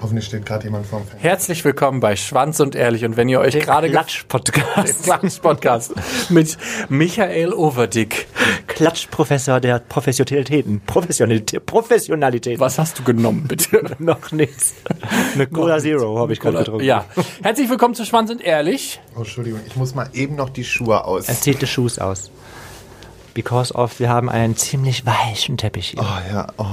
Hoffentlich steht gerade jemand vorm Fenster. Herzlich willkommen bei Schwanz und Ehrlich. Und wenn ihr euch gerade ge- Klatsch-Podcast. Klatsch-Podcast mit Michael Overdick. Klatschprofessor der Professionalitäten. Professionalität. Professionalität. Was hast du genommen, bitte? Noch nichts. Eine Cola Zero habe ich gerade getrunken. Ja. Herzlich willkommen zu Schwanz und Ehrlich. Oh, Entschuldigung, ich muss mal eben noch die Schuhe aus. Er zieht die Schuhe aus. Because of, wir haben einen ziemlich weichen Teppich hier. Oh ja, oh,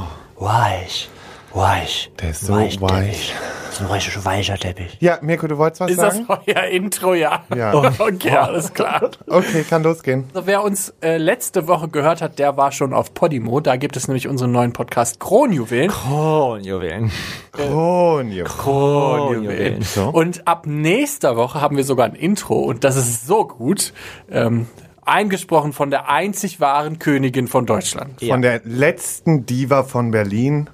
Weich. Weich. der ist so Weich, weich. Das ist ein richtig weicher Teppich. Ja, Mirko, du wolltest was Ist das sagen? euer Intro, ja? Ja. Okay, alles klar. Okay, kann losgehen. Also wer uns äh, letzte Woche gehört hat, der war schon auf Podimo. Da gibt es nämlich unseren neuen Podcast Kronjuwelen. Kronjuwelen. Kronio. Kronjuwelen. So. Und ab nächster Woche haben wir sogar ein Intro und das ist so gut. Ähm, eingesprochen von der einzig wahren Königin von Deutschland. Von der letzten Diva von Berlin.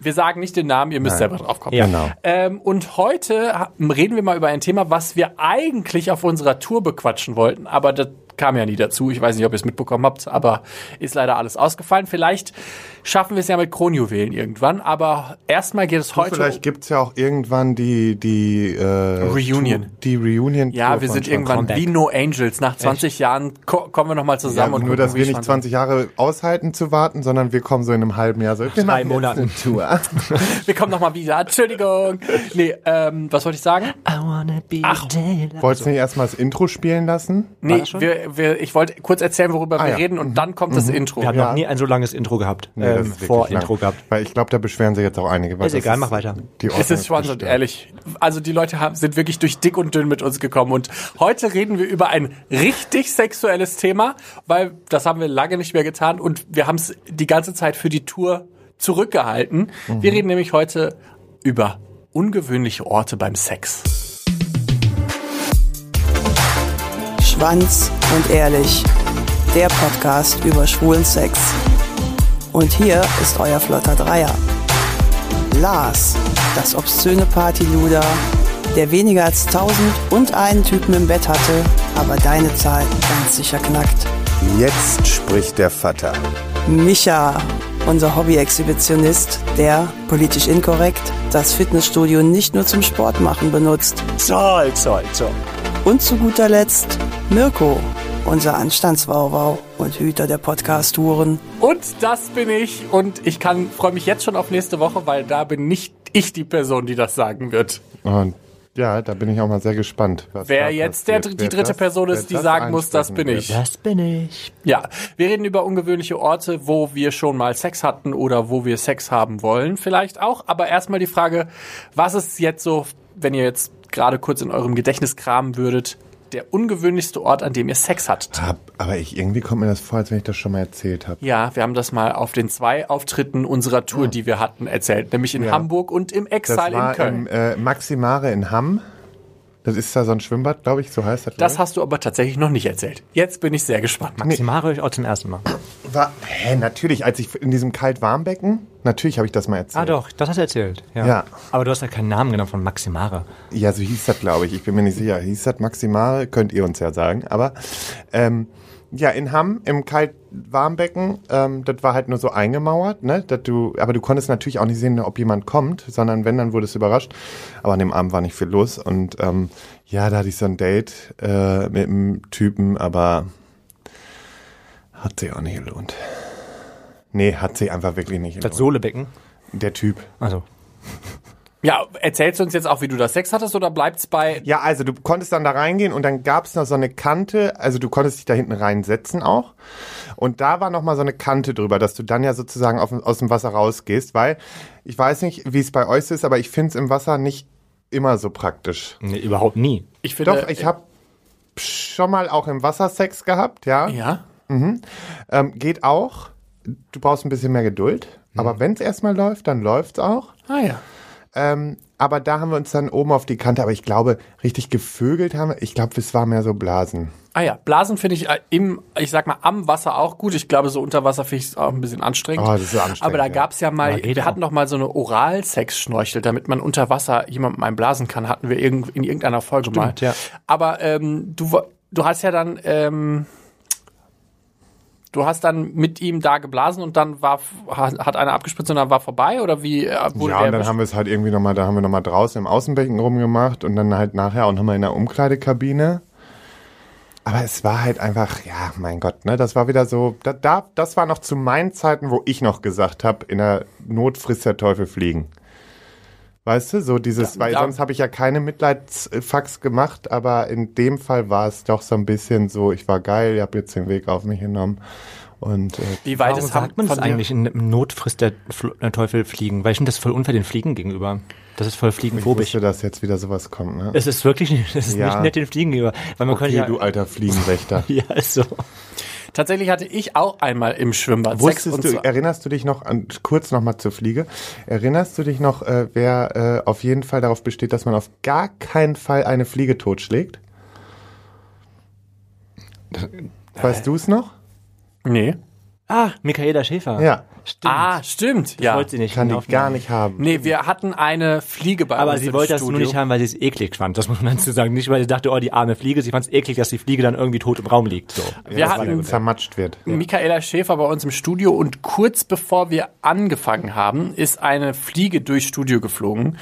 Wir sagen nicht den Namen, ihr müsst selber drauf kommen. Ja. Genau. Ähm, und heute reden wir mal über ein Thema, was wir eigentlich auf unserer Tour bequatschen wollten, aber das kam ja nie dazu. Ich weiß nicht, ob ihr es mitbekommen habt, aber ist leider alles ausgefallen. Vielleicht schaffen wir es ja mit Kronjuwelen irgendwann, aber erstmal geht es heute Vielleicht gibt's ja auch irgendwann die, die äh, Reunion. Die Reunion. Ja, Tour wir sind irgendwann Comeback. wie No Angels. Nach 20 Jahren ko kommen wir nochmal Ja, zusammen und nur, gucken, dass wir nicht Schwanz- 20 Jahre aushalten zu warten, sondern wir kommen so in einem halben Jahr so. Wir drei Monaten. Tour. Wir kommen nochmal wieder. Entschuldigung. Nee, ähm, was wollte ich sagen? I wanna be Ach. Wolltest du nicht erstmal das Intro spielen lassen? Nee, wir, wir, ich wollte kurz erzählen, worüber wir ja. reden und dann kommt das Intro. Wir haben Ja. noch nie ein so langes Intro gehabt. Nee, ähm, ist vor lang. Intro gehabt. Weil ich glaube, da beschweren sich jetzt auch einige. weil Ist egal, mach weiter. Die Es ist Schwanz und gestört. ehrlich. Also die Leute haben, sind wirklich durch dick und dünn mit uns gekommen. Und heute reden wir über ein richtig sexuelles Thema, weil das haben wir lange nicht mehr getan und wir haben es die ganze Zeit für die Tour zurückgehalten. Wir reden nämlich heute über ungewöhnliche Orte beim Sex. Schwanz und Ehrlich, der Podcast über schwulen Sex. Und hier ist euer flotter Dreier. Lars, das obszöne Partyluder, der weniger als tausend und einen Typen im Bett hatte, aber deine Zahl ganz sicher knackt. Jetzt spricht der Vater. Micha, unser Hobby-Exhibitionist, der, politisch inkorrekt, das Fitnessstudio nicht nur zum Sport machen benutzt. Zoll, zoll, zoll. Und zu guter Letzt Mirko, unser Anstandswauwau und Hüter der Podcast-Touren. Und das bin ich und ich kann freue mich jetzt schon auf nächste Woche, weil da bin nicht ich die Person, die das sagen wird. Und ja, da bin ich auch mal sehr gespannt. Was Wer jetzt der, die Wer dritte das- Person ist, die sagen muss, das bin ich. Das bin ich. Ja, wir reden über ungewöhnliche Orte, wo wir schon mal Sex hatten oder wo wir Sex haben wollen, vielleicht auch. Aber erstmal die Frage, was ist jetzt so, wenn ihr jetzt gerade kurz in eurem Gedächtnis kramen würdet, der ungewöhnlichste Ort, an dem ihr Sex hattet? Aber ich, irgendwie kommt mir das vor, als wenn ich das schon mal erzählt habe. Ja, wir haben das mal auf den zwei Auftritten unserer Tour, die wir hatten, erzählt. Nämlich in Ja. Hamburg und im Exile in Köln. im äh, Maximare in Hamm. Das ist da so ein Schwimmbad, glaube ich, so heißt das. das hast du aber tatsächlich noch nicht erzählt. Jetzt bin ich sehr gespannt. Maximare ich auch zum ersten Mal. war, hä, natürlich, als ich in diesem Kalt-Warmbecken, natürlich habe ich das mal erzählt. Ah doch, das hast du erzählt. Ja. Ja. Aber du hast ja keinen Namen genommen von Maximare. Ja, so hieß das, glaube ich. Ich bin mir nicht sicher. Hieß das Maximale? Könnt ihr uns ja sagen. Aber ähm, ja, in Hamm im Kalt-Warmbecken, ähm, das war halt nur so eingemauert, ne? Dass du, aber du konntest natürlich auch nicht sehen, ob jemand kommt, sondern wenn, dann wurdest du überrascht. Aber an dem Abend war nicht viel los. Und ähm, ja, da hatte ich so ein Date äh, mit einem Typen, aber hat sich auch nicht gelohnt. Nee, hat sich einfach wirklich nicht Das gelohnt. Sohlebecken. Der Typ. Also. Ja, erzählst du uns jetzt auch, wie du das Sex hattest oder bleibt's bei Ja, also du konntest dann da reingehen und dann gab's noch so eine Kante, also du konntest dich da hinten reinsetzen auch. Und da war noch mal so eine Kante drüber, dass du dann ja sozusagen auf, aus dem Wasser rausgehst, weil ich weiß nicht, wie es bei euch ist, aber ich find's im Wasser nicht immer so praktisch. Nee, überhaupt nie. Ich finde, Doch, ich habe schon mal auch im Wasser Sex gehabt, ja. Ja. Ähm, geht auch. Du brauchst ein bisschen mehr Geduld. Aber wenn's erstmal läuft, dann läuft's auch. Ah ja. Ähm, aber da haben wir uns dann oben auf die Kante, aber ich glaube, richtig gevögelt haben wir, ich glaube, es war mehr so Blasen. Ah ja, Blasen finde ich äh, im, ich sag mal, am Wasser auch gut. Ich glaube, so unter Wasser finde ich es auch ein bisschen anstrengend. Oh, das ist anstrengend, Aber da ja. gab's ja mal, Ja, geht wir auch. hatten doch mal so eine Oralsex-Schnorchel, damit man unter Wasser jemandem einblasen kann, hatten wir irgend, in irgendeiner Folge mal. ja. Aber ähm, du, du hast ja dann, ähm, du hast dann mit ihm da geblasen und dann war hat einer abgespritzt und dann war vorbei oder wie äh, wurde Ja, und dann haben wir es halt irgendwie nochmal, da haben wir nochmal draußen im Außenbecken rumgemacht und dann halt nachher auch nochmal in der Umkleidekabine. Aber es war halt einfach, ja, mein Gott, ne, das war wieder so, da, da das war noch zu meinen Zeiten, wo ich noch gesagt habe, in der Not frisst der Teufel fliegen. Weißt du, so dieses, weil ja. sonst habe ich ja keine Mitleidsfax gemacht, aber in dem Fall war es doch so ein bisschen so, ich war geil, ich habe jetzt den Weg auf mich genommen. Und äh, wie weit ist sagt man das eigentlich? In im Not frisst der, Fl der Teufel Fliegen. Weil ich finde das voll unfair den Fliegen gegenüber. Das ist voll ich fliegenphobisch. wusste, dass jetzt wieder sowas kommt, ne? Es ist wirklich nicht, es ist Ja. nicht nett den Fliegen gegenüber. Weil man könnte Okay, ja, du alter Fliegenwächter. ja, ist so. Tatsächlich hatte ich auch einmal im Schwimmbad Sex Wusstest und du, erinnerst du dich noch an, kurz nochmal zur Fliege, erinnerst du dich noch, äh, wer äh, auf jeden Fall darauf besteht, dass man auf gar keinen Fall eine Fliege totschlägt? Weißt du es noch? Nee. Ah, Michaela Schäfer. Ja, Stimmt. Ah, stimmt. Ja. Wollte sie nicht kann die gar nicht haben. Nee, wir hatten eine Fliege bei Aber uns sie wollte das nur nicht haben, weil sie es eklig fand. Das muss man dazu sagen. Nicht, weil sie dachte, oh, die arme Fliege. Sie fand es eklig, dass die Fliege dann irgendwie tot im Raum liegt. So. Wir hatten- sie zermatscht wird. Michaela Schäfer bei uns im Studio und kurz bevor wir angefangen haben, ist eine Fliege durchs Studio geflogen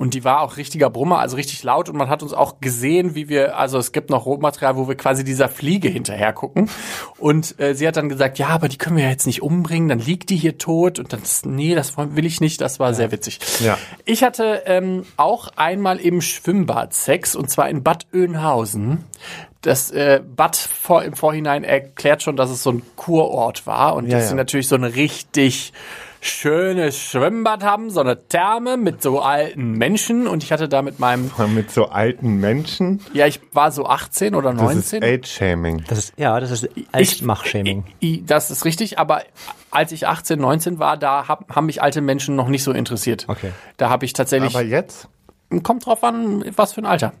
und die war auch richtiger Brummer, also richtig laut und man hat uns auch gesehen, wie wir, also es gibt noch Rohmaterial, wo wir quasi dieser Fliege hinterher gucken und äh, sie hat dann gesagt, ja, aber die können wir ja jetzt nicht umbringen, dann liegt die hier tot und dann, nee, das will ich nicht, das war sehr witzig. Ja. Ich hatte ähm, auch einmal im Schwimmbad Sex und zwar in Bad Oeynhausen. Das äh, Bad vor, im Vorhinein erklärt schon, dass es so ein Kurort war und Ja, ja. sie natürlich so ein richtig schönes Schwimmbad haben, so eine Therme mit so alten Menschen und ich hatte da mit meinem, Mit so alten Menschen, ja, ich war so 18 oder das ist 19. Age-Shaming. Das ist, ja, das ist Altmach-Shaming. Das ist richtig, aber als ich 18, 19 war, da hab, haben mich alte Menschen noch nicht so interessiert. Okay. Da habe ich tatsächlich Aber jetzt? Kommt drauf an, was für ein Alter.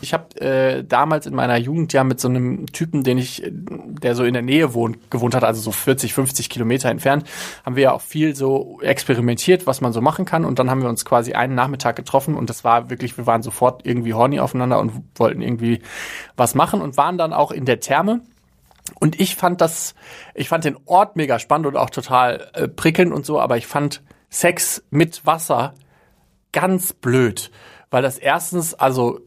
Ich habe äh, damals in meiner Jugend ja mit so einem Typen, den ich, der so in der Nähe wohnt, gewohnt hat, also so 40, 50 Kilometer entfernt, haben wir ja auch viel so experimentiert, was man so machen kann. Und dann haben wir uns quasi einen Nachmittag getroffen und das war wirklich, wir waren sofort irgendwie horny aufeinander und wollten irgendwie was machen und waren dann auch in der Therme. Und ich fand das, ich fand den Ort mega spannend und auch total äh, prickelnd und so, aber ich fand Sex mit Wasser ganz blöd, weil das erstens, also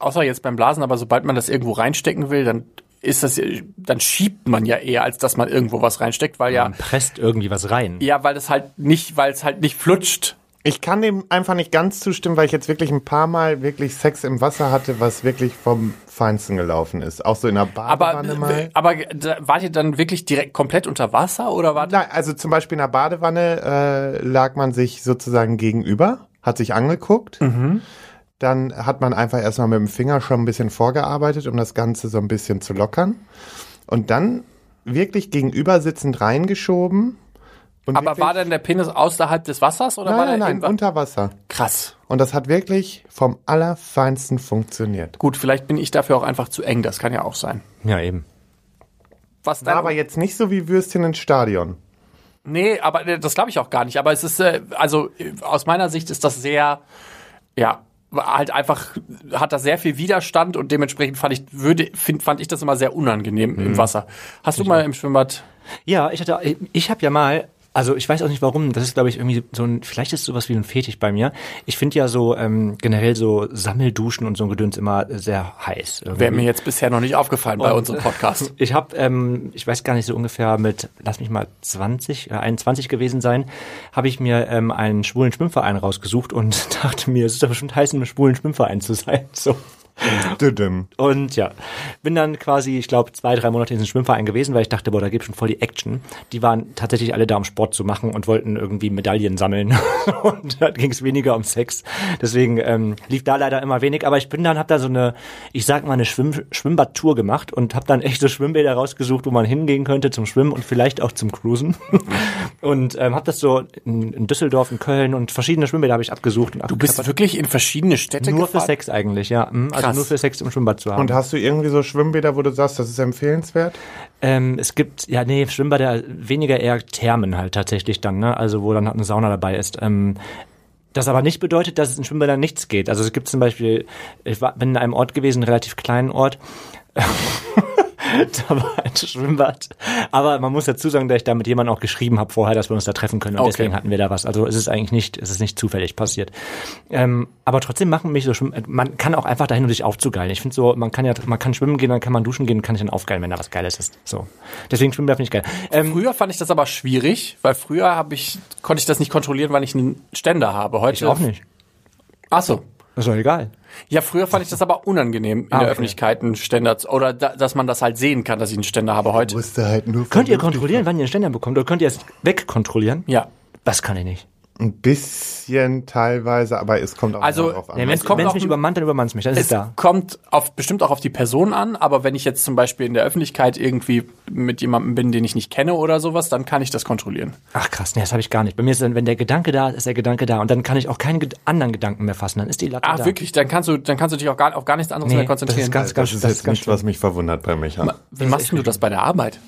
außer jetzt beim Blasen, aber sobald man das irgendwo reinstecken will, dann ist das, dann schiebt man ja eher, als dass man irgendwo was reinsteckt, weil ja, Man presst irgendwie was rein. ja, weil das halt nicht, weil es halt nicht flutscht. Ich kann dem einfach nicht ganz zustimmen, weil ich jetzt wirklich ein paar Mal wirklich Sex im Wasser hatte, was wirklich vom Feinsten gelaufen ist. Auch so in der Aber, Badewanne mal. aber da- wart ihr dann wirklich direkt komplett unter Wasser oder wart Nein, also zum Beispiel in der Badewanne äh, lag man sich sozusagen gegenüber, hat sich angeguckt. Dann hat man einfach erstmal mit dem Finger schon ein bisschen vorgearbeitet, um das Ganze so ein bisschen zu lockern. Und dann wirklich gegenüber sitzend reingeschoben. Und aber war dann der Penis außerhalb des Wassers oder war Nein, der nein, nein, unter Wasser. krass? Und das hat wirklich vom Allerfeinsten funktioniert. Gut, vielleicht bin ich dafür auch einfach zu eng, das kann ja auch sein. Ja, eben. Was War dann, aber jetzt nicht so wie Würstchen ins Stadion. Nee, aber äh, das glaube ich auch gar nicht. Aber es ist, äh, also äh, aus meiner Sicht ist das sehr, ja, war halt einfach, hat da sehr viel Widerstand und dementsprechend fand ich, würde, find, fand ich das immer sehr unangenehm im Wasser. Hast du mal im Schwimmbad? Ja, ich hatte, ich habe ja mal, also ich weiß auch nicht warum, das ist glaube ich irgendwie so ein, vielleicht ist sowas wie ein Fetisch bei mir. Ich finde ja so ähm, generell so Sammelduschen und so ein Gedöns immer sehr heiß. Wäre mir jetzt bisher noch nicht aufgefallen bei Und- unserem Podcast. Ich habe, ähm, ich weiß gar nicht so ungefähr mit, lass mich mal 20, äh, 21 gewesen sein, habe ich mir ähm, einen schwulen Schwimmverein rausgesucht und dachte mir, es ist doch bestimmt heiß, in einem schwulen Schwimmverein zu sein. So. Und ja, bin dann quasi, ich glaube, zwei, drei Monate in diesem Schwimmverein gewesen, weil ich dachte, boah, da gibt's schon voll die Action. Die waren tatsächlich alle da, um Sport zu machen und wollten irgendwie Medaillen sammeln. und da ging es weniger um Sex. Deswegen ähm, lief da leider immer wenig. Aber ich bin dann, hab da so eine, ich sag mal, eine Schwimm Schwimmbad-Tour gemacht und habe dann echt so Schwimmbäder rausgesucht, wo man hingehen könnte zum Schwimmen und vielleicht auch zum Cruisen. und ähm, habe das so in, in Düsseldorf, in Köln und verschiedene Schwimmbäder habe ich abgesucht. Und Du bist wirklich in verschiedene Städte nur für gefahren? Sex eigentlich, ja. Mhm, Also Krass. nur für Sex im Schwimmbad zu haben. Und hast du irgendwie so Schwimmbäder, wo du sagst, das ist empfehlenswert? Ähm, es gibt, ja, nee, Schwimmbäder, weniger eher Thermen halt tatsächlich dann, ne? Also wo dann halt eine Sauna dabei ist. Ähm, das aber nicht bedeutet, dass es in Schwimmbädern nichts geht. Also es gibt zum Beispiel, ich war, bin in einem Ort gewesen, einen relativ kleinen Ort. da war ein Schwimmbad. Aber man muss dazu sagen, dass ich da mit jemandem auch geschrieben habe vorher, dass wir uns da treffen können. Und Okay. deswegen hatten wir da was. Also es ist eigentlich nicht, es ist nicht zufällig passiert. Ähm, aber trotzdem machen mich so Schwimmen, man kann auch einfach dahin, um sich aufzugeilen. Ich finde so, man kann ja, man kann schwimmen gehen, dann kann man duschen gehen, kann sich dann aufgeilen, wenn da was Geiles ist. So. Deswegen Schwimmen finde ich geil. Ähm, Früher fand ich das aber schwierig, weil früher habe ich, konnte ich das nicht kontrollieren, wann ich einen Ständer habe. Heute ich auch nicht. Ach so. Ist doch egal. Ja, früher fand ich das aber unangenehm, in Ah, der okay. Öffentlichkeit einen Ständer, zu- oder da, dass man das halt sehen kann, dass ich einen Ständer habe heute. Wusste halt nur Könnt ihr kontrollieren, wann ihr einen Ständer bekommt? Oder könnt ihr es wegkontrollieren? Ja. Das kann ich nicht. Ein bisschen teilweise, aber es kommt auch Also, drauf an. Ja, wenn es kommt auch mich übermannt, dann übermannt es mich. Dann ist es Es da. kommt auf, bestimmt auch auf die Person an, aber wenn ich jetzt zum Beispiel in der Öffentlichkeit irgendwie mit jemandem bin, den ich nicht kenne oder sowas, dann kann ich das kontrollieren. Ach krass, nee, das habe ich gar nicht. Bei mir ist dann, wenn der Gedanke da ist, ist der Gedanke da. Und dann kann ich auch keinen anderen Gedanken mehr fassen. Dann ist die Latte Ah, da. wirklich? Dann kannst du, dann kannst du dich auch gar, auf gar nichts anderes Nee, mehr konzentrieren. das ist ganz, das ist das jetzt ist ganz nicht, was mich verwundert bei Micha. Wie machst du das bei der Arbeit?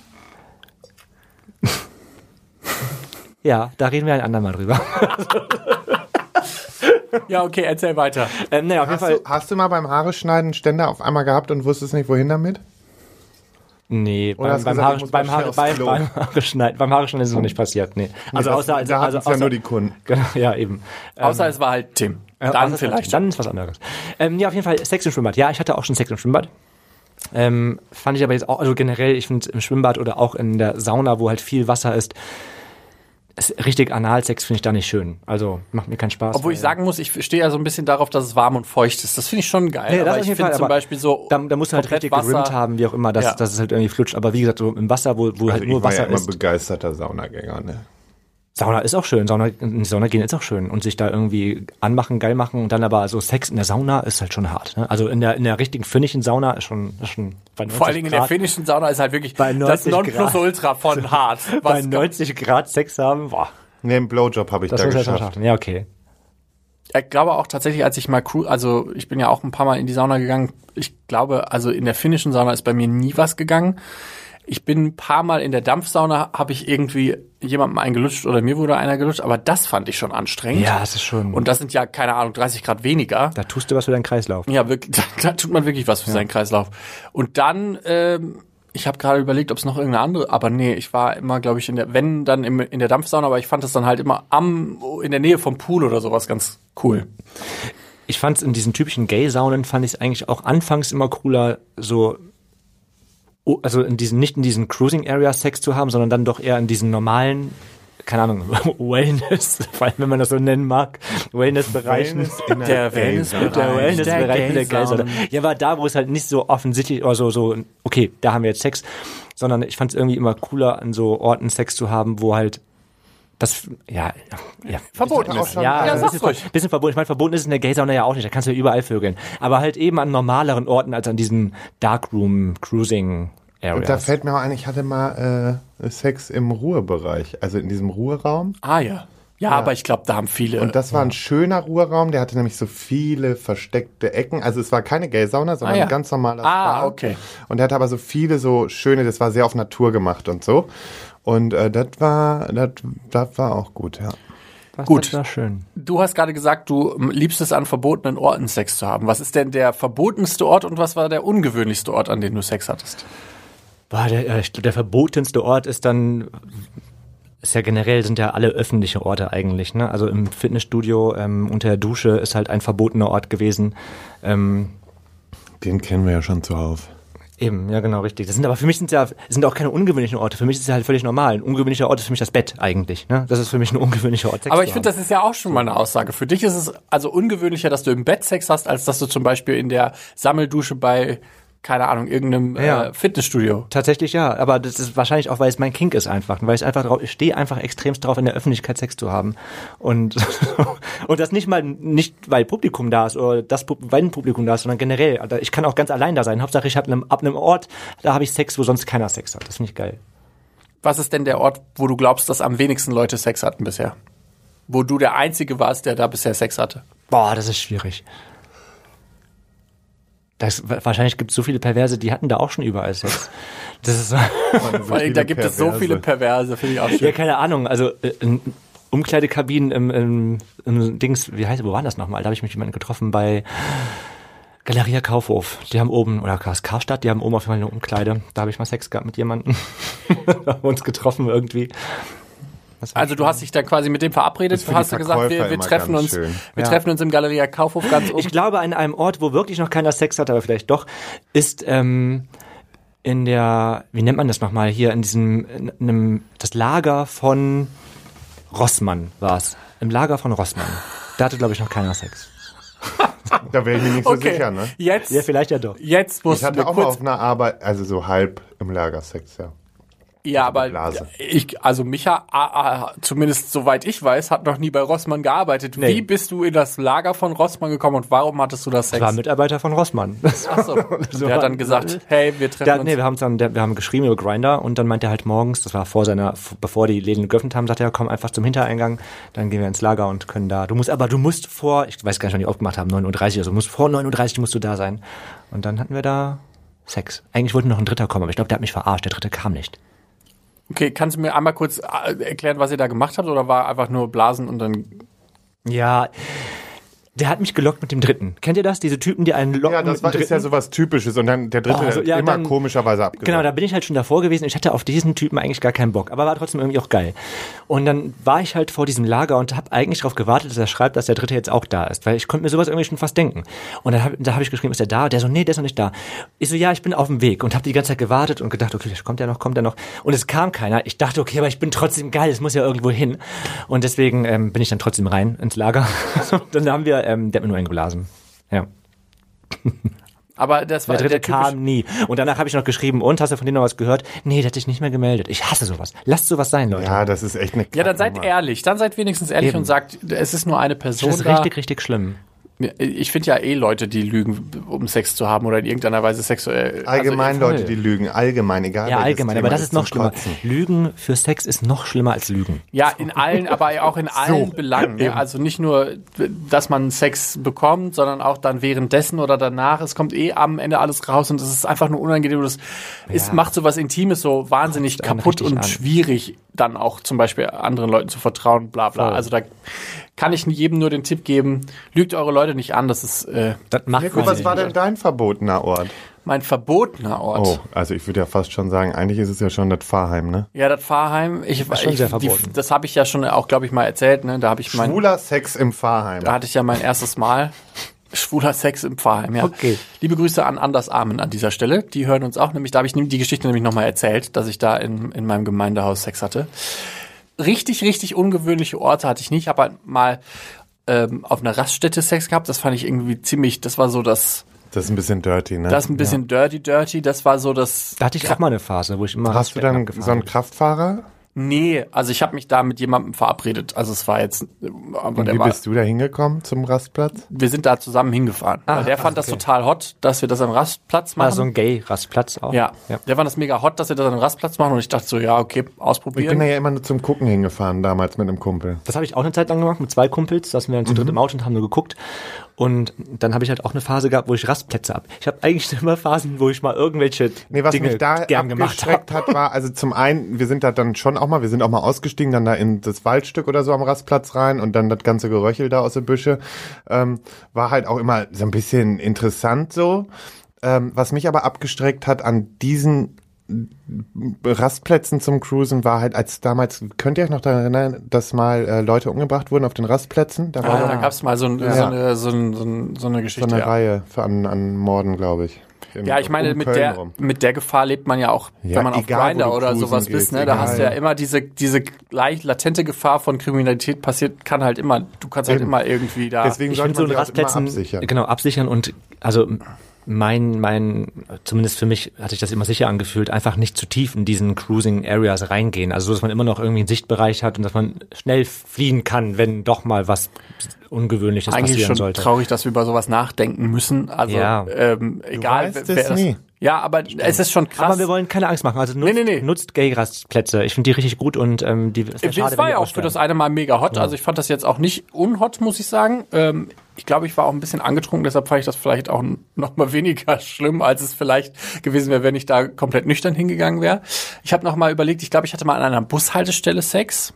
Ja, da reden wir ein andermal drüber. Ja, okay, erzähl weiter. ähm, naja, auf jeden Hast Fall. du, hast du mal beim Haare schneiden Ständer auf einmal gehabt und wusstest nicht, wohin damit? Nee, Oder beim, beim, gesagt, Haare, beim, Haare, beim, Haare schneiden, beim Haare schneiden ist es noch nicht passiert, nee. Also das- außer, also, da also hatten's ja außer, nur die Kunden. Genau, ja, eben. Außer es war halt Tim. Ja, Dann außer- vielleicht. Dann ist was anderes. Ähm, ja, auf jeden Fall Sex im Schwimmbad. Ja, ich hatte auch schon Sex im Schwimmbad. Ähm, fand ich aber jetzt auch, also generell, ich finde im Schwimmbad oder auch in der Sauna, wo halt viel Wasser ist richtig Analsex finde ich da nicht schön. Also macht mir keinen Spaß. Obwohl ich sagen muss, ich stehe ja so ein bisschen darauf, dass es warm und feucht ist. Das finde ich schon geil. Nee, das aber ich finde zum Beispiel so. da, da musst du halt richtig gerimmt haben, wie auch immer, dass, Ja. dass es halt irgendwie flutscht. Aber wie gesagt, so im Wasser, wo, wo halt Also nur ich war Wasser ja immer ist. begeisterter Saunagänger. Ne? Sauna ist auch schön. Sauna, in die Sauna gehen ist auch schön. Und sich da irgendwie anmachen, geil machen und dann aber so Sex in der Sauna ist halt schon hart. Ne? Also in der, in der richtigen finnischen Sauna ist schon, ist schon bei 90 Vor allen Dingen in der finnischen Sauna ist halt wirklich Bei das 90 Grad. Nonplusultra von hart. bei Was 90 Grad Sex haben, boah, Ne, einen Blowjob habe ich das da geschafft. schaffen. Ja, okay. ich glaube auch tatsächlich, als ich mal Crew, also ich bin ja auch ein paar Mal in die Sauna gegangen. Ich glaube, also in der finnischen Sauna ist bei mir nie was gegangen. Ich bin ein paar Mal in der Dampfsauna, habe ich irgendwie jemandem eingelutscht oder mir wurde einer gelutscht, aber das fand ich schon anstrengend. Ja, das ist schon. Und das sind ja, keine Ahnung, 30 Grad weniger. da tust du was für deinen Kreislauf. Ja, wirklich, da, da tut man wirklich was für seinen Kreislauf. Und dann, ähm, ich habe gerade überlegt, ob es noch irgendeine andere, aber nee, ich war immer, glaube ich, in der, wenn dann im, in der Dampfsauna, aber ich fand das dann halt immer am, in der Nähe vom Pool oder sowas ganz cool. Ich fand es in diesen typischen Gay-Saunen, fand ich es eigentlich auch anfangs immer cooler, so also in diesen, nicht in diesen Cruising Area Sex zu haben, sondern dann doch eher in diesen normalen, keine Ahnung, Wellness, vor allem wenn man das so nennen mag, Wellness-Bereichen. in Der Wellness- Wellness- Der Wellness-Bereich mit der Gay-Sauna. Gay-Sauna. Ja, aber da, wo es halt nicht so offensichtlich oder so, so, okay, da haben wir jetzt Sex, sondern ich fand es irgendwie immer cooler, an so Orten Sex zu haben, wo halt das, ja, ja. Verboten auch ist. schon- Ja, Ja, bisschen, ruhig. bisschen verboten. Ich meine, verboten ist es in der Gay-Sauna ja auch nicht. Da kannst du ja überall vögeln. Aber halt eben an normaleren Orten als an diesen Darkroom-Cruising-Areas. Und da fällt mir auch ein, ich hatte mal äh, Sex im Ruhebereich, also in diesem Ruheraum. Ah ja. Ja, aber ich glaube, da haben viele. Und das war ein schöner Ruheraum, der hatte nämlich so viele versteckte Ecken. Also es war keine Gay-Sauna, sondern Ah, ja. ein ganz normaler Ah, Spa. okay. Und der hatte aber so viele so schöne, das war sehr auf Natur gemacht und so. Und äh, das war, das, das war auch gut, ja. das, gut. Das war schön. du hast gerade gesagt, du ähm, liebst es an verbotenen Orten Sex zu haben. Was ist denn der verbotenste Ort und was war der ungewöhnlichste Ort, an dem du Sex hattest? Boah, der, äh, der verbotenste Ort ist dann, ist ja generell, sind ja alle öffentliche Orte eigentlich. Ne? Also im Fitnessstudio ähm, unter der Dusche ist halt ein verbotener Ort gewesen. Ähm, Den kennen wir ja schon zuhauf. Eben, ja genau, richtig. Das sind aber für mich sind ja sind auch keine ungewöhnlichen Orte. Für mich ist es halt völlig normal. Ein ungewöhnlicher Ort ist für mich das Bett eigentlich. Ne? Das ist für mich ein ungewöhnlicher Ort. Sex Aber ich finde, das ist ja auch schon mal eine Aussage. Für dich ist es also ungewöhnlicher, dass du im Bett Sex hast, als dass du zum Beispiel in der Sammeldusche bei, keine Ahnung, irgendeinem Ja. äh, Fitnessstudio. Tatsächlich ja, aber das ist wahrscheinlich auch, weil es mein Kink ist einfach, weil ich einfach drauf, ich stehe einfach extremst drauf, in der Öffentlichkeit Sex zu haben und und das nicht mal nicht weil Publikum da ist oder das weil ein Publikum da ist, sondern generell. Also Ich kann auch ganz allein da sein. Hauptsache ich habe ab einem Ort, da habe ich Sex, wo sonst keiner Sex hat. Das finde ich geil. Was ist denn der Ort, wo du glaubst, dass am wenigsten Leute Sex hatten bisher? Wo du der Einzige warst, der da bisher Sex hatte? Boah, das ist schwierig. Das, wahrscheinlich gibt es so viele Perverse, die hatten da auch schon überall Sex. Das ist so. Vor allem, da gibt es so viele Perverse, finde ich auch schön. Ja, keine Ahnung. Also äh, in Umkleidekabinen im, im, im Dings, wie heißt, wo war das nochmal? Da habe ich mich mit jemandem getroffen bei Galeria Kaufhof. Die haben oben, oder Kars Karstadt, die haben oben auf jeden Fall eine Umkleide. Da habe ich mal Sex gehabt mit jemandem. da haben wir uns getroffen irgendwie. Also du hast dich dann quasi mit dem verabredet, du hast du gesagt, wir, Verkäufer wir treffen uns, schön. wir Ja. treffen uns im Galeria Kaufhof ganz oben. Ich glaube, an einem Ort, wo wirklich noch keiner Sex hat, aber vielleicht doch, ist ähm, in der, wie nennt man das nochmal, hier in diesem, in einem, das Lager von Rossmann war es. Im Lager von Rossmann. Da hatte, glaube ich, noch keiner Sex. Da wäre ich mir nicht so okay, sicher, ne? jetzt, Ja, vielleicht ja doch. jetzt musst Ich hatte auch mal kurz, auf einer Arbeit, also so halb im Lagersex, ja. Ja, aber Blase. ich, also Micha, ah, ah, zumindest soweit ich weiß, hat noch nie bei Rossmann gearbeitet. Nee. Wie bist du in das Lager von Rossmann gekommen und warum hattest du das Ich Sex? war Mitarbeiter von Rossmann. Achso, der hat dann gesagt, hey, wir treffen Der, uns. nee, wir haben dann, der, wir haben geschrieben über Grinder und dann meinte er halt morgens, das war vor seiner, bevor die Läden geöffnet haben, sagte er, komm einfach zum Hintereingang, dann gehen wir ins Lager und können da. Du musst aber, du musst vor, ich weiß gar nicht, wann die aufgemacht haben, 9.30 Uhr, also du musst vor 9.30 Uhr musst du da sein. Und dann hatten wir da Sex. Eigentlich wollte noch ein Dritter kommen, aber ich glaube, der hat mich verarscht, der Dritte kam nicht. Okay, kannst du mir einmal kurz äh, erklären, was ihr da gemacht habt oder war einfach nur Blasen und dann Ja, der hat mich gelockt mit dem Dritten. Kennt ihr das? Diese Typen, die einen locken Ja, das mit war, dem ist ja sowas Typisches und dann der dritte Oh, also, ja, immer dann- komischerweise abgesagt. Genau, da bin ich halt schon davor gewesen. Ich hatte auf diesen Typen eigentlich gar keinen Bock, aber war trotzdem irgendwie auch geil. Und dann war ich halt vor diesem Lager und habe eigentlich darauf gewartet, dass er schreibt, dass der Dritte jetzt auch da ist, weil ich konnte mir sowas irgendwie schon fast denken. Und dann hab, da habe ich geschrieben, ist er da? Der so, nee, der ist noch nicht da. Ich so, ja, ich bin auf dem Weg und habe die ganze Zeit gewartet und gedacht, okay, kommt der noch, kommt der noch. Und es kam keiner. Ich dachte, okay, aber ich bin trotzdem geil, es muss ja irgendwo hin. Und deswegen ähm, bin ich dann trotzdem rein ins Lager. dann haben wir, ähm, der hat mir nur eingeblasen. Ja. aber das war Der dritte der kam nie. Und danach habe ich noch geschrieben, und hast du von denen noch was gehört? Nee, der hat sich nicht mehr gemeldet. Ich hasse sowas. Lasst sowas sein, Leute. ja, das ist echt eine Ja, dann seid ehrlich, dann seid wenigstens ehrlich Eben. und sagt, es ist nur eine das Person ist da. richtig, richtig schlimm. Ich finde ja eh Leute, die lügen, um Sex zu haben oder in irgendeiner Weise sexuell. Allgemein also, Leute, die lügen, allgemein, egal Ja, allgemein. Thema Aber das ist noch schlimmer. Kotzen. Lügen für Sex ist noch schlimmer als Lügen. Ja, in allen, aber auch in allen Belangen. Ne? Also nicht nur, dass man Sex bekommt, sondern auch dann währenddessen oder danach. Es kommt eh am Ende alles raus und es ist einfach nur unangenehm. Und Es es macht so was Intimes so wahnsinnig kaputt und an. schwierig, dann auch zum Beispiel anderen Leuten zu vertrauen, bla bla. Voll. Also da kann ich jedem nur den Tipp geben, lügt eure Leute nicht an, das ist äh, Das macht Mirko, man was war denn dein verbotener Ort? mein verbotener Ort. Oh, also ich würde ja fast schon sagen, eigentlich ist es ja schon das Pfarrheim, ne? Ja, das Pfarrheim, ich, schon ich sehr die, verboten. das habe ich ja schon auch, glaube ich, mal erzählt, ne? Da habe ich mein Schwuler Sex im Pfarrheim. Da hatte ich ja mein erstes Mal schwuler Sex im Pfarrheim, ja. Okay. Liebe Grüße an Anders Armen an dieser Stelle. Die hören uns auch, nämlich da habe ich die Geschichte nämlich nochmal erzählt, dass ich da in, in meinem Gemeindehaus Sex hatte. Richtig, richtig ungewöhnliche Orte hatte ich nicht. Ich habe halt mal ähm, auf einer Raststätte Sex gehabt. Das fand ich irgendwie ziemlich, das war so das, Das ist ein bisschen dirty, ne? das ist ein bisschen dirty, dirty. Das war so das. Da hatte ich auch mal eine Phase, wo ich immer Hast du dann so einen. Kraftfahrer? Nee, also ich habe mich da mit jemandem verabredet. Also es war jetzt, aber Und der wie war, bist du da hingekommen zum Rastplatz? wir sind da zusammen hingefahren. Ah, Weil der ach, fand das okay. total hot, dass wir das am Rastplatz machen. Ah, so ein Gay-Rastplatz auch. Ja, ja. der fand das mega hot, dass wir das an einem Rastplatz machen und ich dachte so, ja, okay, Ich bin ausprobieren. da ja immer nur zum Gucken hingefahren, damals mit einem Kumpel. Das habe ich auch eine Zeit lang gemacht mit zwei Kumpels, saßen wir dann zu Mhm. dritt im Auto und haben nur geguckt. Und dann habe ich halt auch eine Phase gehabt, wo ich Rastplätze hab. Ich habe eigentlich immer Phasen, wo ich mal irgendwelche Nee, was Dinge mich da gern gemacht habe. hat, war, also zum einen, wir sind da dann schon auch mal, wir sind auch mal ausgestiegen, dann da in das Waldstück oder so am Rastplatz rein und dann das ganze Geröchel da aus den Büsche, ähm, war halt auch immer so ein bisschen interessant so. Ähm, was mich aber abgestreckt hat an diesen Rastplätzen zum Cruisen war halt, als damals, könnt ihr euch noch daran erinnern, dass mal äh, Leute umgebracht wurden auf den Rastplätzen? Da Ah, da gab es mal so, ein, so, Ja. eine, so, ein, so, ein, so eine so Geschichte. eine ja. Reihe für an, an Morden, glaube ich. In- Ja, ich meine, um mit Köln der, rum. mit der Gefahr lebt man ja auch, Ja, wenn man auf du oder sowas gehst, bist, ne? Da egal. hast du ja immer diese, diese leicht latente Gefahr von Kriminalität passiert, kann halt immer, du kannst halt Eben. immer irgendwie da. Deswegen Ich sollte so man immer Rastplätzen absichern. genau absichern und also mein mein zumindest für mich hatte ich das immer sicher angefühlt, einfach nicht zu tief in diesen Cruising Areas reingehen, also so, dass man immer noch irgendwie einen Sichtbereich hat und dass man schnell fliehen kann, wenn doch mal was ungewöhnliches eigentlich passieren schon sollte. traurig, dass wir über sowas nachdenken müssen. Also Ja. ähm, egal, weißt wer es das, nie. Ja, aber es ist schon krass. Aber wir wollen keine Angst machen. Also nutzt, Nee, nee, nee. nutzt Gay-Rastplätze. Ich finde die richtig gut und ähm, die es Es schade, wenn war ja auch für das eine Mal mega hot. Also ich fand das jetzt auch nicht unhot, muss ich sagen. Ähm, ich glaube, ich war auch ein bisschen angetrunken, deshalb fand ich das vielleicht auch noch mal weniger schlimm, als es vielleicht gewesen wäre, wenn ich da komplett nüchtern hingegangen wäre. Ich habe noch mal überlegt, ich glaube, ich hatte mal an einer Bushaltestelle Sex.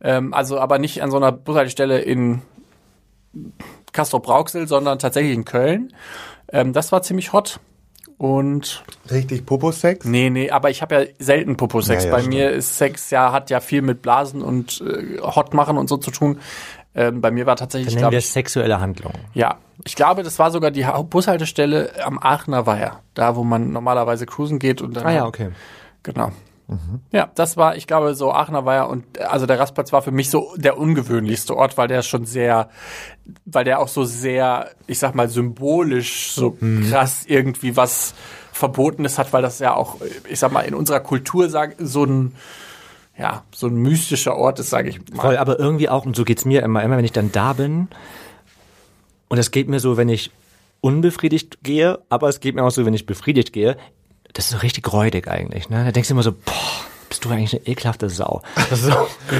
Ähm, also aber nicht an so einer Bushaltestelle in Castro Brauxel, sondern tatsächlich in Köln. Ähm, das war ziemlich hot. Und Richtig Popo-Sex? nee, nee, aber ich habe ja selten Popo-Sex. Ja, ja, Bei stimmt. mir ist Sex ja, hat ja viel mit Blasen und äh, hot machen und so zu tun. Ähm, bei mir war tatsächlich, Dann nennen glaube wir ich, sexuelle Handlung. ja, ich glaube, das war sogar die Ha- Bushaltestelle am Aachener Weiher, da wo man normalerweise cruisen geht und dann Ah ja, okay. Genau. Ja, das war, ich glaube, so Aachener war ja und also der Rastplatz war für mich so der ungewöhnlichste Ort, weil der schon sehr, weil der auch so sehr, ich sag mal, symbolisch so krass irgendwie was Verbotenes hat, weil das ja auch, ich sag mal, in unserer Kultur sag, so ein, ja, so ein mystischer Ort ist, sage ich mal. Voll, aber irgendwie auch, und so geht's mir immer, immer wenn ich dann da bin, und es geht mir so, wenn ich unbefriedigt gehe, aber es geht mir auch so, wenn ich befriedigt gehe, das ist so richtig räudig eigentlich, ne? Da denkst du immer so, boah, bist du eigentlich eine ekelhafte Sau. Das ist so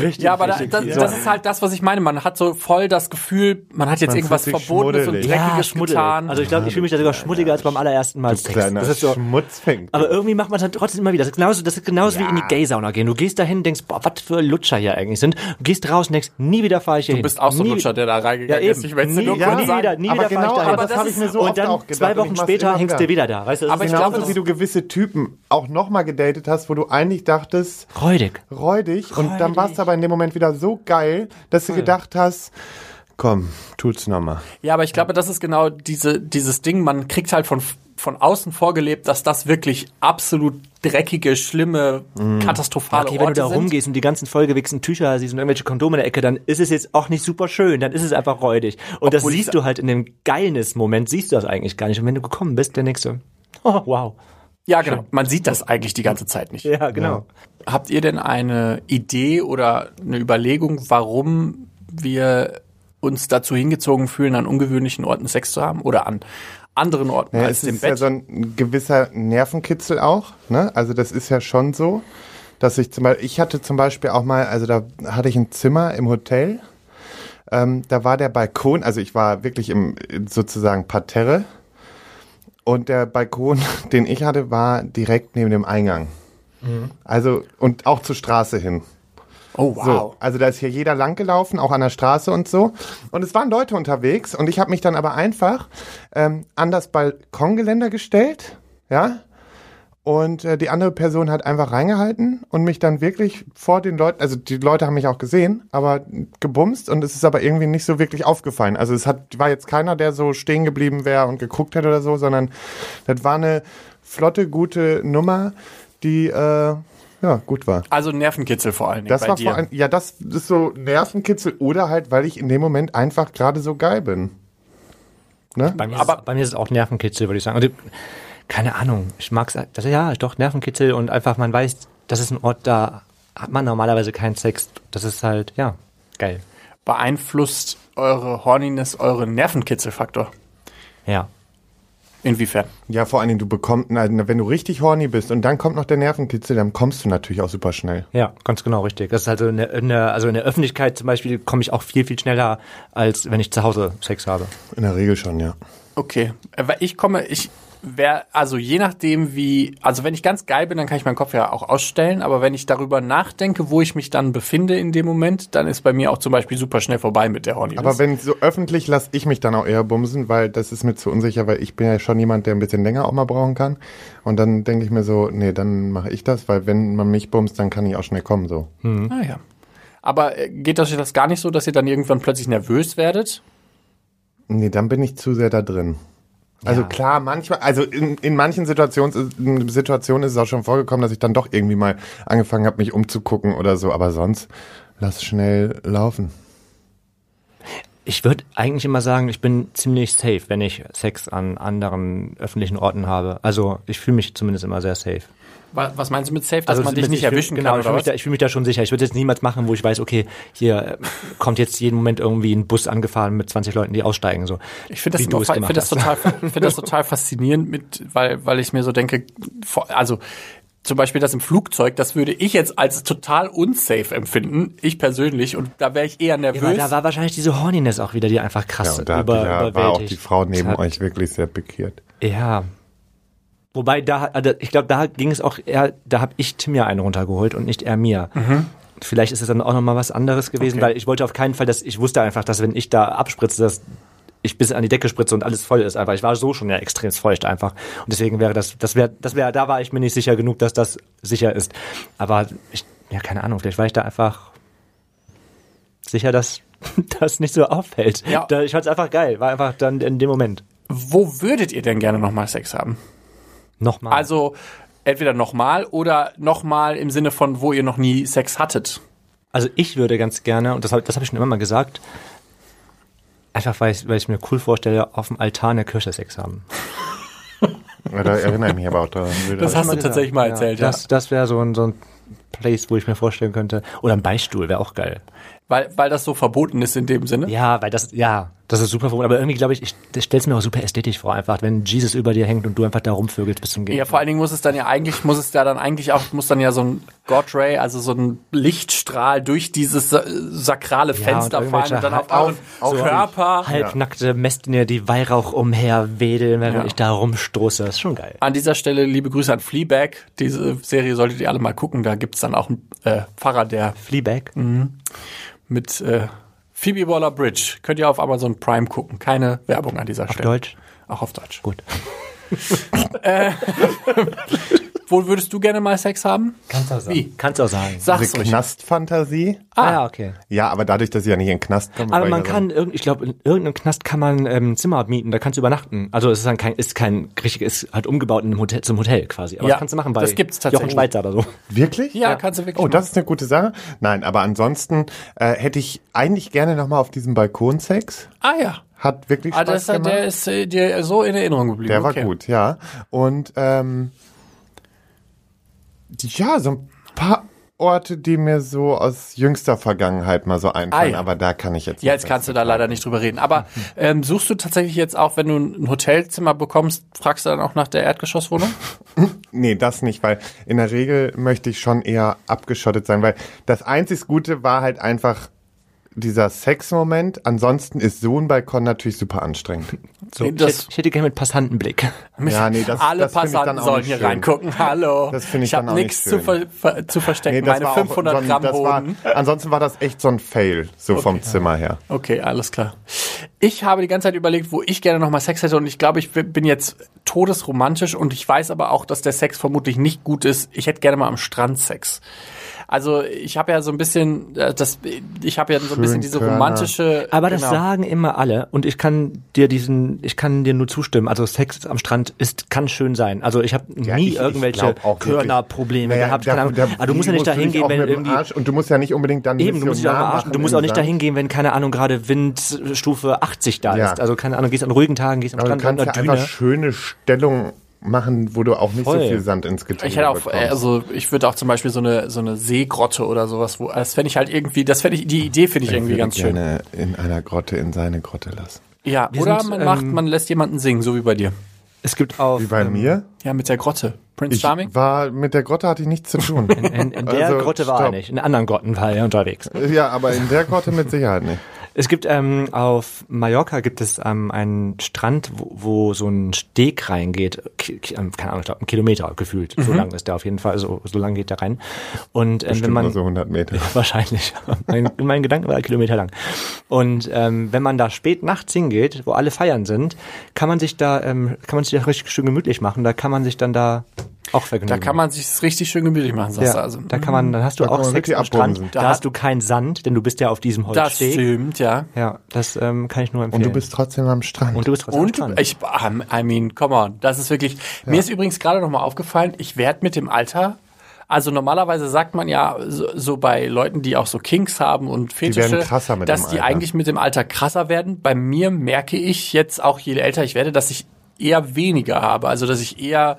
richtig, Ja, aber da, das, das ist halt das, was ich meine. Man hat so voll das Gefühl, man hat jetzt Man irgendwas Verbotenes und. Dreckiges schmuddelig. getan. Also ich glaube, ich fühle mich da sogar schmuddeliger als beim allerersten Mal Du Sex. kleiner Das ist so, Schmutzfink. aber irgendwie macht man es dann trotzdem immer wieder. Das ist genauso, das ist genauso wie in die Gay-Sauna gehen. Du gehst dahin und denkst, boah, was für Lutscher hier eigentlich sind. Du gehst raus und denkst, nie wieder fahre ich hier du hin. bist auch so ein Lutscher, der da Ja, reingegangen eben. ist. Ich möchte nie, nur ja, nie sagen. wieder, nie aber wieder genau, fahre ich aber da das hin. habe ich mir so Und oft dann auch gedacht. zwei und Wochen später hängst du wieder da. Weißt du, Aber ich genauso glaube, wie du gewisse Typen auch nochmal gedatet hast, wo du eigentlich dachtest, räudig. räudig, und dann war es aber in dem Moment wieder so geil, dass du gedacht hast, komm, tut's nochmal. Ja, aber ich glaube, das ist genau diese, dieses Ding, man kriegt halt von, von außen vorgelebt, dass das wirklich absolut dreckige, schlimme, katastrophale Okay, wenn du Orte da sind. rumgehst und die ganzen vollgewichsten Tücher siehst und irgendwelche Kondome in der Ecke, dann ist es jetzt auch nicht super schön, dann ist es einfach räudig. Und das Obwohl siehst ich- du halt in dem Geilness-Moment, siehst du das eigentlich gar nicht. Und wenn du gekommen bist, dann denkst du, oh, wow. Ja, genau. Man sieht das eigentlich die ganze Zeit nicht. Ja, genau. Habt ihr denn eine Idee oder eine Überlegung, warum wir uns dazu hingezogen fühlen, an ungewöhnlichen Orten Sex zu haben oder an anderen Orten Ja, als es dem ist ja Bett? so ein gewisser Nervenkitzel auch. Ne? Also das ist ja schon so, dass ich zum Beispiel, ich hatte zum Beispiel auch mal, also da hatte ich ein Zimmer im Hotel. Ähm, da war der Balkon, also ich war wirklich im sozusagen Parterre. Und der Balkon, den ich hatte, war direkt neben dem Eingang. Also, und auch zur Straße hin. oh, wow. So, also da ist hier jeder lang gelaufen, auch an der Straße und so. Und es waren Leute unterwegs und ich habe mich dann aber einfach ähm, an das Balkongeländer gestellt, ja. Und äh, die andere Person hat einfach reingehalten und mich dann wirklich vor den Leuten, also die Leute haben mich auch gesehen, aber gebumst und es ist aber irgendwie nicht so wirklich aufgefallen. Also es hat, war jetzt keiner, der so stehen geblieben wäre und geguckt hätte oder so, sondern das war eine flotte, gute Nummer, die äh, ja gut war. Also Nervenkitzel vor allen Dingen Das bei war dir. vor allem, ja, das ist so Nervenkitzel oder halt, weil ich in dem Moment einfach gerade so geil bin. Ne? Bei mir, Aber- ist, bei mir ist es auch Nervenkitzel, würde ich sagen. Also, keine Ahnung. Ich mag es, das, ja, doch, Nervenkitzel und einfach, man weiß, das ist ein Ort, da hat man normalerweise keinen Sex. Das ist halt, ja, geil. Beeinflusst eure Horniness euren Nervenkitzelfaktor? Ja. Inwiefern? Ja, vor allen Dingen, du bekommst, wenn du richtig horny bist und dann kommt noch der Nervenkitzel, dann kommst du natürlich auch super schnell. Ja, ganz genau richtig. Das ist also in der, in der, also in der Öffentlichkeit zum Beispiel komme ich auch viel, viel schneller, als wenn ich zu Hause Sex habe. In der Regel schon, ja. Okay, weil ich komme, ich wäre, also je nachdem wie, also wenn ich ganz geil bin, dann kann ich meinen Kopf ja auch ausstellen, aber wenn ich darüber nachdenke, wo ich mich dann befinde in dem Moment, dann ist bei mir auch zum Beispiel super schnell vorbei mit der Horniness. Aber wenn so öffentlich, lasse ich mich dann auch eher bumsen, weil das ist mir zu unsicher, weil ich bin ja schon jemand, der ein bisschen länger auch mal brauchen kann. Und dann denke ich mir so, nee, dann mache ich das, weil wenn man mich bumst, dann kann ich auch schnell kommen so. Ah ja. Aber äh, geht das das gar nicht so, dass ihr dann irgendwann plötzlich nervös werdet? Nee, dann bin ich zu sehr da drin. Also Ja. klar, manchmal, also in, in manchen Situationen, in Situationen ist es auch schon vorgekommen, dass ich dann doch irgendwie mal angefangen habe, mich umzugucken oder so, aber sonst lass schnell laufen. Ich würde eigentlich immer sagen, ich bin ziemlich safe, wenn ich Sex an anderen öffentlichen Orten habe. Also ich fühle mich zumindest immer sehr safe. Wa- Was meinst du mit safe, dass man dich nicht erwischen genau, kann ich fühle da- ich fühl mich da schon sicher. Ich würde jetzt niemals machen, wo ich weiß, okay, hier äh, kommt jetzt jeden Moment irgendwie ein Bus angefahren mit 20 Leuten, die aussteigen. So. Ich finde das, find das, total, find das total faszinierend, mit, weil, weil ich mir so denke, also zum Beispiel das im Flugzeug, das würde ich jetzt als total unsafe empfinden, ich persönlich, und da wäre ich eher Ja, nervös. aber da war wahrscheinlich diese Horniness auch wieder, die einfach krass Ja, und da über, hat ja, war auch überwältigt die Frau neben hat. euch wirklich sehr pikiert. Ja. Wobei da, also ich glaube, da ging es auch eher, da habe ich Tim ja einen runtergeholt und nicht er mir. Vielleicht ist es dann auch nochmal was anderes gewesen, Okay. weil ich wollte auf keinen Fall, dass ich wusste einfach, dass wenn ich da abspritze, dass ich bis an die Decke spritze und alles voll ist einfach. Ich war so schon ja extrem feucht einfach. Und deswegen wäre das, das wäre, das wäre, da war ich mir nicht sicher genug, dass das sicher ist. Aber ich, ja, keine Ahnung, vielleicht war ich da einfach sicher, dass das nicht so auffällt. Ja. Da, ich fand es einfach geil, war einfach dann in dem Moment. Wo würdet ihr denn gerne nochmal Sex haben? Nochmal. Also entweder nochmal oder nochmal im Sinne von, wo ihr noch nie Sex hattet. Also ich würde ganz gerne, und das habe das hab ich schon immer mal gesagt, einfach weil ich, weil ich mir cool vorstelle, auf dem Altar eine Kirche Sex haben. Ja, Da erinnere ich mich aber auch daran. Das hast du Mal tatsächlich mal erzählt, ja. Das, das wäre so ein, so ein Place, wo ich mir vorstellen könnte. Oder ein Beistuhl wäre auch geil. Weil, weil das so verboten ist in dem Sinne. Ja, weil das, ja, das ist super verbunden. Aber irgendwie glaube ich, ich stelle es mir auch super ästhetisch vor, einfach, wenn Jesus über dir hängt und du einfach da rumvögelst bis zum Gehen. Ja, vor allen Dingen muss es dann ja eigentlich, muss es ja dann eigentlich auch, muss dann ja so ein God Ray, also so ein Lichtstrahl durch dieses sa- sakrale Fenster und fallen und dann auf euren auf- Körper. Halbnackte Messdiener, die Weihrauch umher wedeln, während Ja. ich da rumstoße. Das ist schon geil. An dieser Stelle liebe Grüße an Fleabag. Diese Serie solltet ihr alle mal gucken. Da gibt's dann auch einen äh, Pfarrer, der Fleabag. Mit äh, Phoebe Waller-Bridge. Könnt ihr auf Amazon Prime gucken. Keine Werbung an dieser Auf Stelle. Deutsch. Auch auf Deutsch. Gut. Wo würdest du gerne mal Sex haben? Kannst auch sagen. Wie? Kannst auch sagen. Sag's Diese. Knastfantasie? Ah, ja, okay. Ja, aber dadurch, dass ich ja nicht in den Knast komme. Aber man ja kann, irgend- ich glaube, in irgendeinem Knast kann man ähm, Zimmer mieten, da kannst du übernachten. Also es ist dann kein, ist kein richtig, ist halt umgebaut in einem Hotel, zum Hotel quasi. Aber Ja, das kannst du machen bei das gibt's tatsächlich. Jochen Schweizer oder so. Wirklich? Ja, kannst du wirklich Oh, das machen. ist eine gute Sache. Nein, aber ansonsten äh, hätte ich eigentlich gerne nochmal auf diesem Balkon Sex. Ah ja. Hat wirklich Ah, Spaß das, gemacht. der ist äh, dir so in Erinnerung geblieben. Der war okay. gut, ja. Und ähm, ja, so ein paar Orte, die mir so aus jüngster Vergangenheit mal so einfallen, Ah, ja. aber da kann ich jetzt Ja, jetzt kannst du da leider nicht drüber reden. Aber ähm, suchst du tatsächlich jetzt auch, wenn du ein Hotelzimmer bekommst, fragst du dann auch nach der Erdgeschosswohnung? Nee, das nicht, weil in der Regel möchte ich schon eher abgeschottet sein, weil das einzig Gute war halt einfach dieser Sexmoment. Ansonsten ist so ein Balkon natürlich super anstrengend. So, Nee, ich, das- hätte, ich hätte gerne mit Passantenblick. Ja, nee, das, Alle das finde ich dann Passanten auch sollen nicht hier reingucken. Hallo. Das finde ich ich habe dann auch nicht nichts zu, ver ver zu verstecken. das Meine war auch 500 so ein- Gramm das war. Ansonsten war das echt so ein Fail, so vom Zimmer her. Okay, alles klar. Ich habe die ganze Zeit überlegt, wo ich gerne nochmal Sex hätte und ich glaube, ich bin jetzt todesromantisch und ich weiß aber auch, dass der Sex vermutlich nicht gut ist. Ich hätte gerne mal am Strand Sex. Also ich habe ja so ein bisschen, äh, das, ich habe ja so ein bisschen diese romantische. Aber das genau. sagen immer alle und ich kann dir diesen, ich kann dir nur zustimmen. Also Sex am Strand ist, kann schön sein. Also ich habe Ja, nie ich- irgendwelche. Körnerprobleme Naja, gehabt. da- Keine Ahnung. da- Aber du musst ja nicht dahin gehen, wenn irgendwie Arsch, und du musst ja nicht unbedingt dann Eben, du musst dich auch machen Du musst auch nicht dahin gehen, wenn keine Ahnung gerade Windstufe 80 da Ja. ist. Also keine Ahnung, gehst an ruhigen Tagen, gehst am Aber du Strand kannst ja einer einfach Düne. schöne Stellung machen, wo du auch nicht Voll. so viel Sand ins Getriebe Ich hätte auch, äh, bekommst. also ich würde auch zum Beispiel so eine so eine Seegrotte oder sowas, wo das fände ich halt irgendwie, das fände ich die Idee finde ich Ich irgendwie würde ganz schön. gerne in einer Grotte in seine Grotte lassen. Ja, Wir oder sind, man macht, ähm, man lässt jemanden singen, so wie bei dir. Es gibt auf Wie bei ähm, mir? Ja, mit der Grotte. Prince Ich Charming. war, mit der Grotte hatte ich nichts zu tun. In, in der Also, Grotte war er stopp. nicht, in anderen Grotten war er unterwegs. ja, aber in der Grotte mit Sicherheit nicht. Es gibt ähm, auf Mallorca gibt es ähm, einen Strand, wo, wo so ein Steg reingeht, ähm, keine Ahnung, ich glaub, ein Kilometer gefühlt. So lang ist der auf jeden Fall, so, so lang geht der rein. Und ähm, wenn man so 100 Meter. Wahrscheinlich. mein, in meinen Gedanken war er Kilometer lang. Und ähm, wenn man da spät nachts hingeht, wo alle feiern sind, kann man sich da, ähm, kann man sich da richtig schön gemütlich machen. Da kann man sich dann da auch vergnügen. Da kann man sich richtig schön gemütlich machen, sagst ja, du also. da kann man, dann hast du Da auch Sex am Strand. Da Da hast du keinen Sand, denn du bist ja auf diesem Das Holzsteg. stimmt, ja. Ja, das ähm, kann ich nur Und empfehlen. du bist trotzdem am Strand. und du bist trotzdem am Und Strand. ich, I mean, come on, das ist wirklich. Mir ist übrigens gerade noch mal aufgefallen, ich werde mit dem Alter. Also normalerweise sagt man ja so, so bei Leuten, die auch so Kinks haben und Fetische, werden krasser mit dass die Alter. eigentlich mit dem Alter krasser werden. Bei mir merke ich jetzt auch, je älter ich werde, dass ich eher weniger habe. Also dass ich eher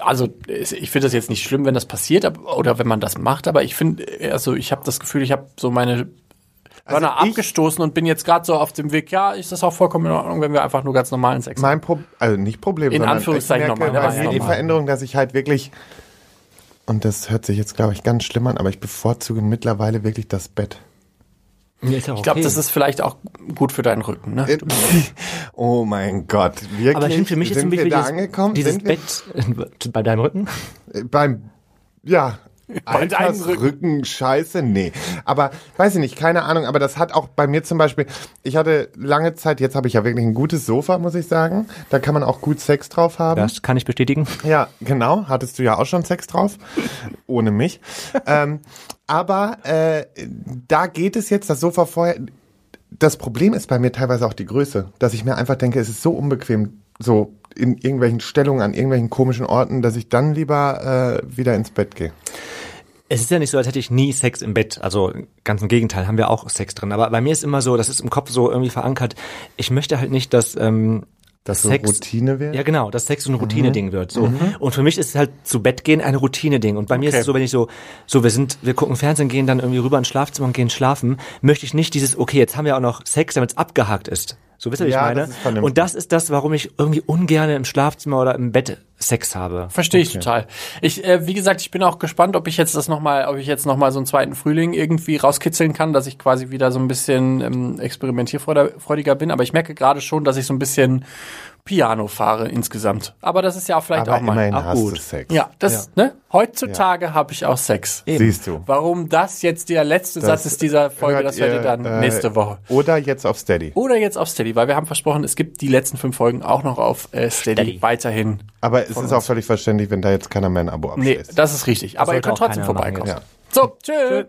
also ich finde das jetzt nicht schlimm, wenn das passiert oder wenn man das macht, aber ich finde, also ich habe das Gefühl, ich habe so meine Hörner Also ich- abgestoßen und bin jetzt gerade so auf dem Weg, ja, ist das auch vollkommen in Ordnung, wenn wir einfach nur ganz normalen Sex haben. mein Pro also nicht Problem, In Anführungszeichen ich merke normal, bei ja, die normal. Veränderung, dass ich halt wirklich und das hört sich jetzt glaube ich ganz schlimm an, aber ich bevorzuge mittlerweile wirklich das Bett. Ja, Ich glaube, okay. das ist vielleicht auch gut für deinen Rücken. Ne? oh mein Gott, wirklich? Aber für mich ist Sind nämlich wir da dieses, angekommen? dieses Sind wir? Bett bei deinem Rücken. Äh, beim ja, Bei deinem Rücken. Rücken, Scheiße, nee. Aber weiß ich nicht, keine Ahnung, aber das hat auch bei mir zum Beispiel, ich hatte lange Zeit, jetzt habe ich ja wirklich ein gutes Sofa, muss ich sagen. Da kann man auch gut Sex drauf haben. Das kann ich bestätigen. Ja, genau. Hattest du ja auch schon Sex drauf. Ohne mich. ähm, aber äh, da geht es jetzt, das Sofa vorher. Das Problem ist bei mir teilweise auch die Größe, dass ich mir einfach denke, es ist so unbequem, so in irgendwelchen Stellungen, an irgendwelchen komischen Orten, dass ich dann lieber äh, wieder ins Bett gehe. Es ist ja nicht so, als hätte ich nie Sex im Bett. Also ganz im Gegenteil, haben wir auch Sex drin. Aber bei mir ist immer so, das ist im Kopf so irgendwie verankert. Ich möchte halt nicht, dass ähm, Dass so Sex Routine wäre. Ja, genau, dass Sex so ein Routine-Ding wird. So. Und für mich ist halt zu Bett gehen ein Routine-Ding. Und bei mir ist Okay. es so, wenn ich so, so, wir sind, wir gucken Fernsehen, gehen dann irgendwie rüber ins Schlafzimmer und gehen schlafen, möchte ich nicht dieses, okay, jetzt haben wir auch noch Sex, damit es abgehakt ist. So wisst ihr, wie Ja, ich meine? das und das ist das, warum ich irgendwie ungern im Schlafzimmer oder im Bett Sex habe. Verstehe ich total. Ich, äh, wie gesagt, ich bin auch gespannt, ob ich jetzt das noch mal, ob ich jetzt noch mal so einen zweiten Frühling irgendwie rauskitzeln kann, dass ich quasi wieder so ein bisschen ähm, experimentierfreudiger bin. Aber ich merke gerade schon, dass ich so ein bisschen Piano fahre insgesamt. Aber das ist ja auch vielleicht Aber auch mal. immerhin auch hast gut. du Sex. Ja, das, ne? Heutzutage habe ich auch Sex. Siehst du. Warum das jetzt der letzte Das Satz ist dieser Folge, hört das hört ihr dann äh, nächste Woche. Oder jetzt auf Steady. Oder jetzt auf Steady, weil wir haben versprochen, es gibt die letzten fünf Folgen auch noch auf äh, Steady, Steady. weiterhin. Aber es ist auch völlig verständlich, wenn da jetzt keiner mehr ein Abo Nee, abschließt. das ist richtig. Aber ihr könnt trotzdem vorbeikommen. jetzt. So, tschüss.